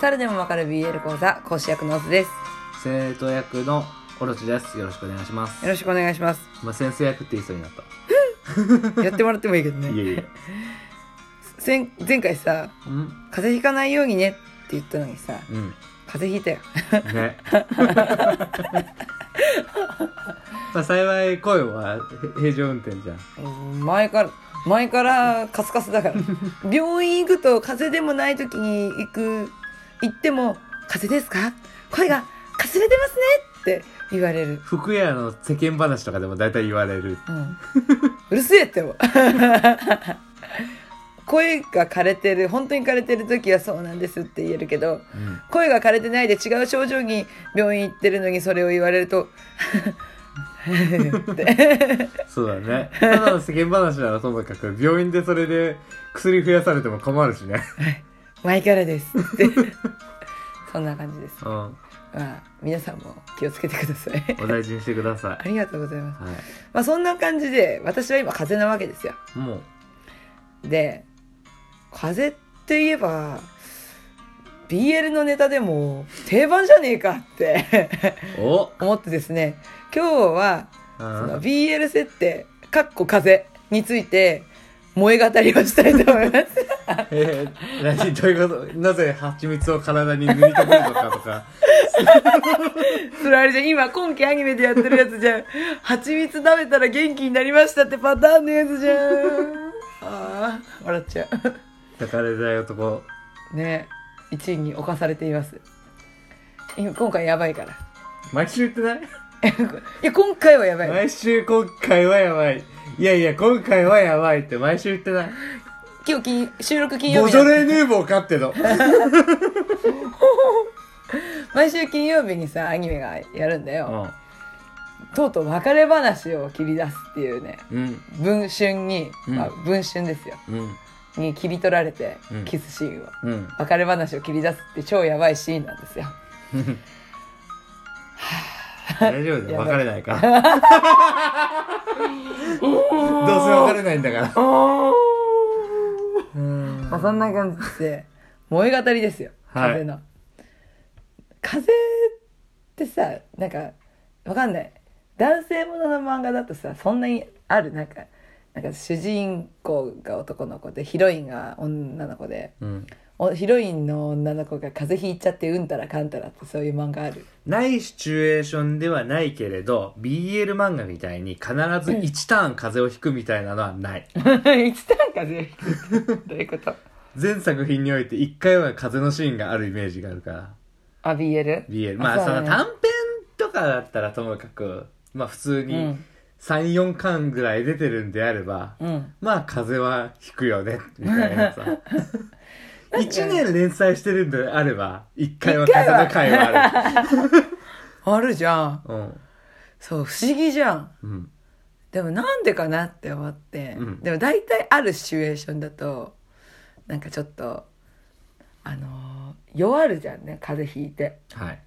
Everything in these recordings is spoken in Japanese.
猿でもわかる BL 講座講師役のオズです。生徒役のオロチです。よろしくお願いします。よろしくお願いします。まあ、先生役って言いそうになった。やってもらってもいいけどね。いえいえ。前前回さうん。風邪ひかないようにねって言ったのにさうん。風邪ひいたよ。ね。まあ幸い声はへ平常運転じゃん。前から前からカスカスだから。病院行くと風邪でもない時に行く行っても「風邪ですか？声がかすれてますね」って言われる、服屋の世間話とかでも大体言われる。うん、うるせえって 声が枯れてる本当に枯れてる時はそうなんですって言えるけどうん。声が枯れてないで違う症状に病院行ってるのにそれを言われると そうだね。ただの世間話ならともかく病院でそれで薬増やされても困るしね 前からですって。そんな感じです、うん。まあ、皆さんも気をつけてください。お大事にしてくださありがとうございます。い。はまあそんな感じで私は今風邪なわけですよ。いもう。で風邪って言えば BL のネタでも定番じゃねえかって。お。思ってですね。今日はうそのん。BL 設定かっこ風について萌え語りをしたいと思います えー、何どういうこと？なぜ蜂蜜を体に塗りたくるのかとか。それあれじゃん。今今期アニメでやってるやつじゃん。蜂蜜食べたら元気になりましたってパターンのやつじゃん。あー笑っちゃ抱かれたい男。うね1位に侵されています。今今回やばいから。毎週言ってない？いや今回はやばい。毎週今回はやばい。いやいや今回はやばいって毎週言ってない？今日金収録金曜ボ日ジョレ・ヌーボーかっての。毎週金曜日にさアニメがやるんだよ、うとうとう別れ話を切り出すっていうねんうん。文春に、うん。まあ、文春ですよ。うん。に切り取られて、うん。キスシーンを。うん。別れ話を切り出すって超やばいシーンなんですよ。大丈夫だよ。別れないから。どうせ別れないんだから。うんまあそんな感じで萌え語りですよ。はい。風の、風ってさなんかわかんない。男性ものの漫画だとさそんなにある。なんかなんか主人公が男の子でヒロインが女の子でうん。おヒロインの女の子が風邪ひいちゃってうんたらかんたらってそういう漫画ある。ないシチュエーションではないけれど BL 漫画みたいに必ず1ターン風邪をひくみたいなのはない。いつたん風邪ひく どういうこと？全作品において1回は風邪のシーンがあるイメージがあるから。あ BL? BL まあその短編とかだったらともかくまあ普通うにん34巻ぐらい出てるんであれば、うん。まあ風は引くよねみたいなさ。1年連載してるんであれば1回は風の回はあ あるじゃん。るうん。そう不思議じゃん。うんでもなんでかなって思って、うん。でも大体あるシチュエーションだとなんかちょっとあのー弱るじゃんね風邪ひいて。はい。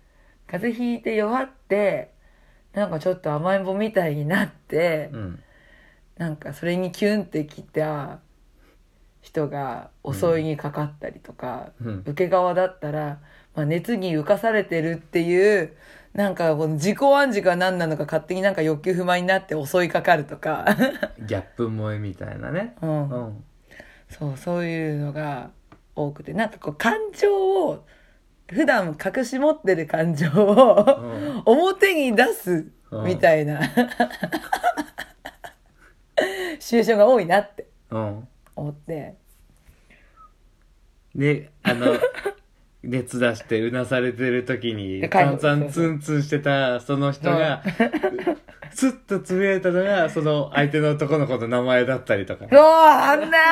風邪ひいて弱ってなんかちょっと甘えん坊みたいになって、うん。なんかそれにキュンってきた人が襲いにかかったりとか、うん。受け側だったら、まあ、熱に浮かされてるっていうなんかこの自己暗示が何なのか勝手になんか欲求不満になって襲いかかるとか、ギャップ萌えみたいなね。うん。うん。そうそういうのが多くて。なんかこう感情を普段隠し持ってる感情を、うん。表に出すみたいな、シチュエーションが多いなってうん。思ってであの 熱出してうなされてる時にで介護。散々ツンツンしてたその人が スッとつぶやいたのがその相手の男の子の名前だったりとか。うわあんだよ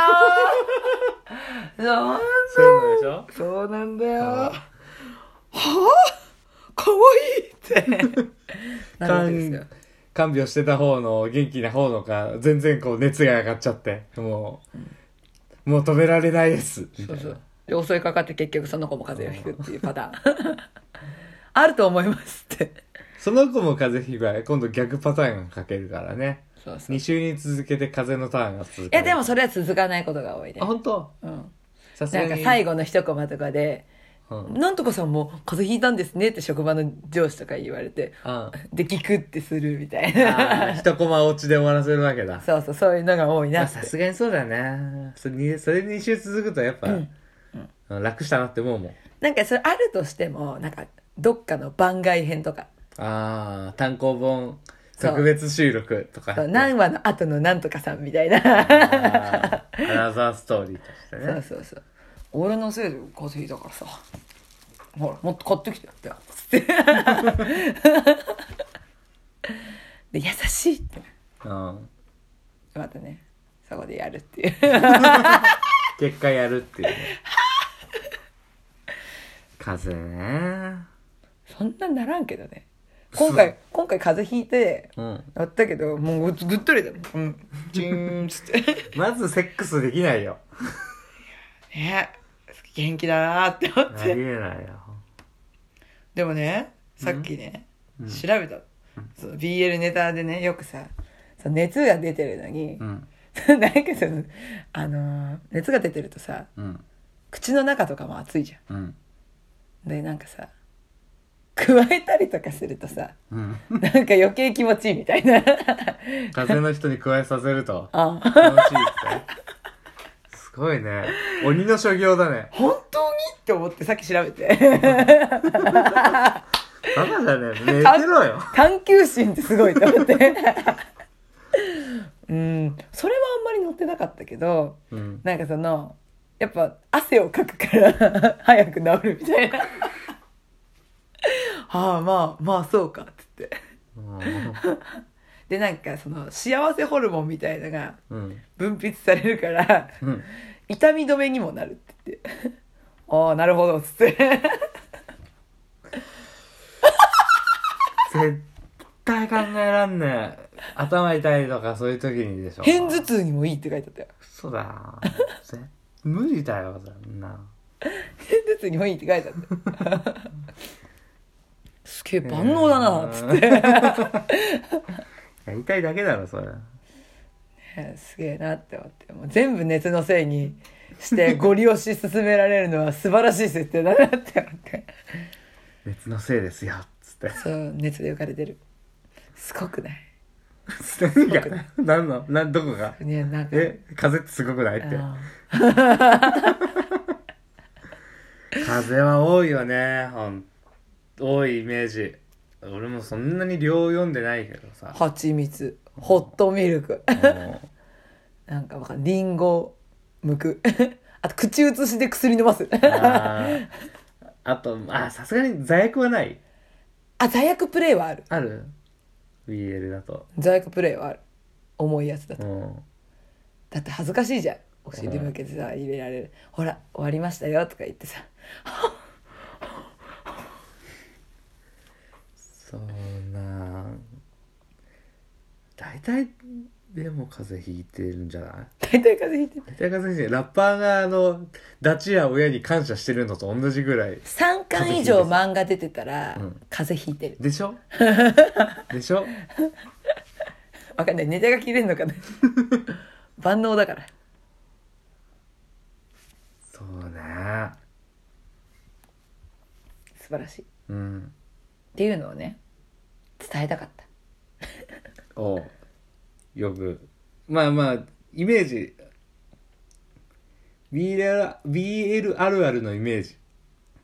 そうなんそういうのでしょ？そうなんだよはああ。かわいいって。なるわけですよ看病してた方の元気な方のか全然こう熱が上がっちゃってもう、もう止められないです。みたいな。そうそうで襲いかかって結局その子も風邪をひくっていうパターン。あ ると思いますって。その子も風邪ひくから今度逆パターンが書けるからね。そうそう。い2週に続けて風のターンが続くやでもそれは続かないことが多いね。あ本当？うん。さすがに。なんか最後の一コマとかでうん。なんとかさんも風邪ひいたんですねって職場の上司とかに言われて、あで、聞くってするみたいあな。一コマ落ちで終わらせるわけだ。そうそう、そういうのが多いまあな。さすがにそうだよねそれにそれ2週続くとやっぱ、うん楽したなって思うもんなんかそれあるとしても、なんか、どっかの番外編とか、ああ単行本特別収録とかそう何話の後のなんとかさんみたいな。あーアナザーストーリーとしてそうねそうそう。俺のせいで風邪ひいたからさ。ほら、もっと買ってきてやってよ。つって。で、優しいって。うんまたね、そこでやるっていう。結果やるっていうね風邪ねそんなならんけどね。今回、今回風邪ひいて、うんやったけど、もうぐっとりだもん。うん。チーンっつって。まずセックスできないよね元気だなって思っありて。えないよでもね、さっきね、うん調べた。その BL ネタでね、よくさ、その熱が出てるのに、うん なんかその、あのー熱が出てるとさ、うん口の中とかも熱いじゃうんん。で、なんかさ、加えたりとかするとさ、うん。なんか余計気持ちいいみたいな。風邪の人に加えさせるとあ。気持ちいいって。すごいね。鬼の所業だね。本当に？って思ってさっき調べて。バカじゃねえ。寝てろよ。探求心ってすごいと思って。うん、それはあんまり載ってなかったけど、うん。なんかその、やっぱ汗をかくから 早く治るみたいな。はあ、まあ、まあそうか、つって。で、なんかその幸せホルモンみたいなのがうん分泌されるから、うん痛み止めにもなるって言って。ああ、なるほど、つって。絶対考えらんねえ頭痛いとかそういう時にでしょ片頭痛にもいいって書いてあったよ。嘘だぜ無理だよそんな。片頭痛にもいいって書いてあった。すげえ万能だな、つって。やりたいだけだろそれ。ねすげえなって思って。もう全部熱のせいにしてご利用し進められるのは素晴らしい設定だなって思って。熱のせいですよつって。そう熱で浮かれてる。すごくない？何が何の何どこが？ねなんか。え風ってすごくない？って。あ 風は多いよねほん。多いイメージ。俺もそんなに量読んでないけどさ。ー蜂蜜。ホットミルク。もなんかわかんリンゴ剥く。あと口移しで薬飲ます。うあー。あとあさすがに座薬はない。あ座薬プレイはある。ある？BL だと。座薬プレイはある重いやつだと。うん。だって恥ずかしいじゃん。お尻向けてさ入れられる。ほら終わりましたよとか言ってさ。そうな大体でも風邪ひいてるんじゃない？大体風邪ひいてる。大体風邪ひいてる。ラッパーがあのダチや親に感謝してるのと同じぐらい。3巻以上漫画出てたらうん。風邪ひいてる。でしょ？でしょ？わかんない。ネタが切れんのかな？万能だから。そうね素晴らしい。っうん。ていうのをね伝えたかった。おうよく。まあまあイメージ。BL, BL あるあるのイメージ。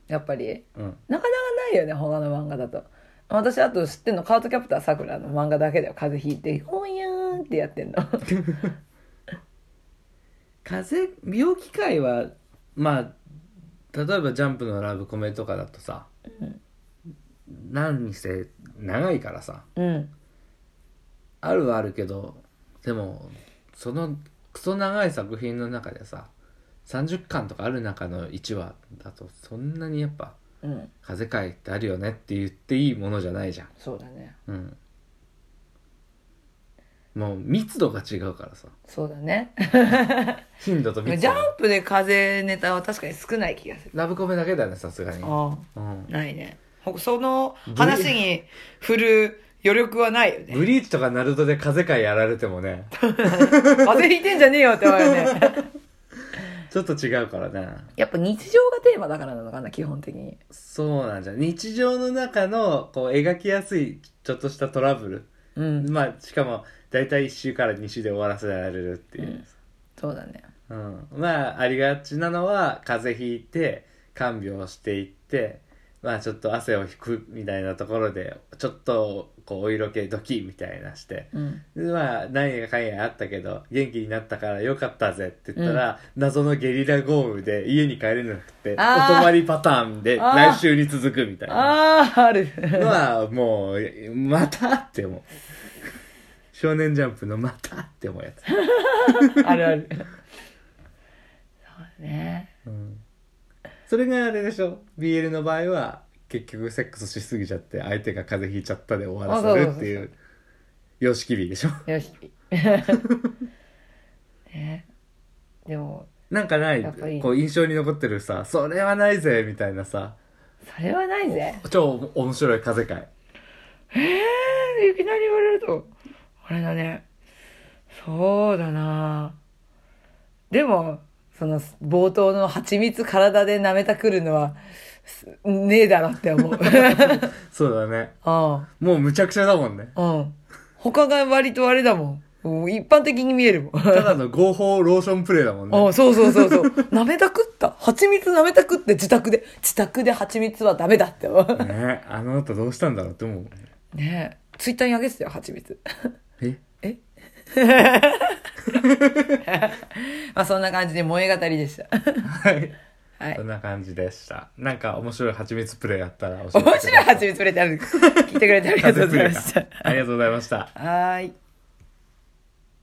やっぱり？うん。なかなかないよね他の漫画だと。私あと知ってんのカートキャプターさくらの漫画だけだよ。風邪ひいて「ほんやーん」ってやってんの。風邪病気界はまあ例えばジャンプのラブコメとかだとさ、何にして長いからさ。うんあるはあるけどでもそのクソ長い作品の中でさ30巻とかある中の1話だとそんなにやっぱうん。風界ってあるよねって言っていいものじゃないじゃん。そうだね。うん。もう密度が違うからさ。そうだね。頻度と密ジャ度がンプで風ネタは確かに少ない気がする。ラブコメだけだねさすがに。あうん。あないね。ほその話に振る余力はないよね。ブリーチとかナルトで風界やられてもね。風邪ひいてんじゃねえよって思うよね。ちょっと違うからな。やっぱ日常がテーマだからなのかな基本的に。そうなんじゃん。日常の中のこう描きやすいちょっとしたトラブル。うん、まあしかも大体1週から2週で終わらせられるっていう、そうだね。うん。まあありがちなのは風邪ひいて看病していってまあちょっと汗を引くみたいなところでちょっとこうお色気ドキみたいなしてうん。でまあ何やかんやあったけど元気になったからよかったぜって言ったら、謎のゲリラ豪雨で家に帰れなくてお泊まりパターンで来週に続くみたいな。ああある。のはもうまたって思う少年ジャンプのまたって思うやつ、あるある。そうね。うん、それがあれでしょ。BL の場合は結局セックスしすぎちゃって相手が風邪ひいちゃったで終わらせるっていう様式美でしょ。よしねでもなんかないやっぱりこう印象に残ってるさそれはないぜみたいなさ。それはないぜ。超面白い風会ええいきなり言われるとあれだね。そうだな。でもその冒頭の蜂蜜体で舐めたくるのはすねえだろって思う。そうだね。うん。もうむちゃくちゃだもんね。うん。他が割とあれだもん。もう一般的に見えるもん。ただの合法ローションプレイだもんね。あそうそうそうそう。舐めたくった？蜂蜜舐めたくって自宅で？自宅で蜂蜜はダメだって。思うねあの後どうしたんだろうって思うね。え。ツイッターにあげてたよ蜂蜜。ええ？まあそんな感じで萌え語りでした。はい。はい。そんな感じでした。なんか面白い蜂蜜プレイあったら教えてくだ面白い蜂蜜プレイってある聞いてくれてありがとうございました。ありがとうございました。はーい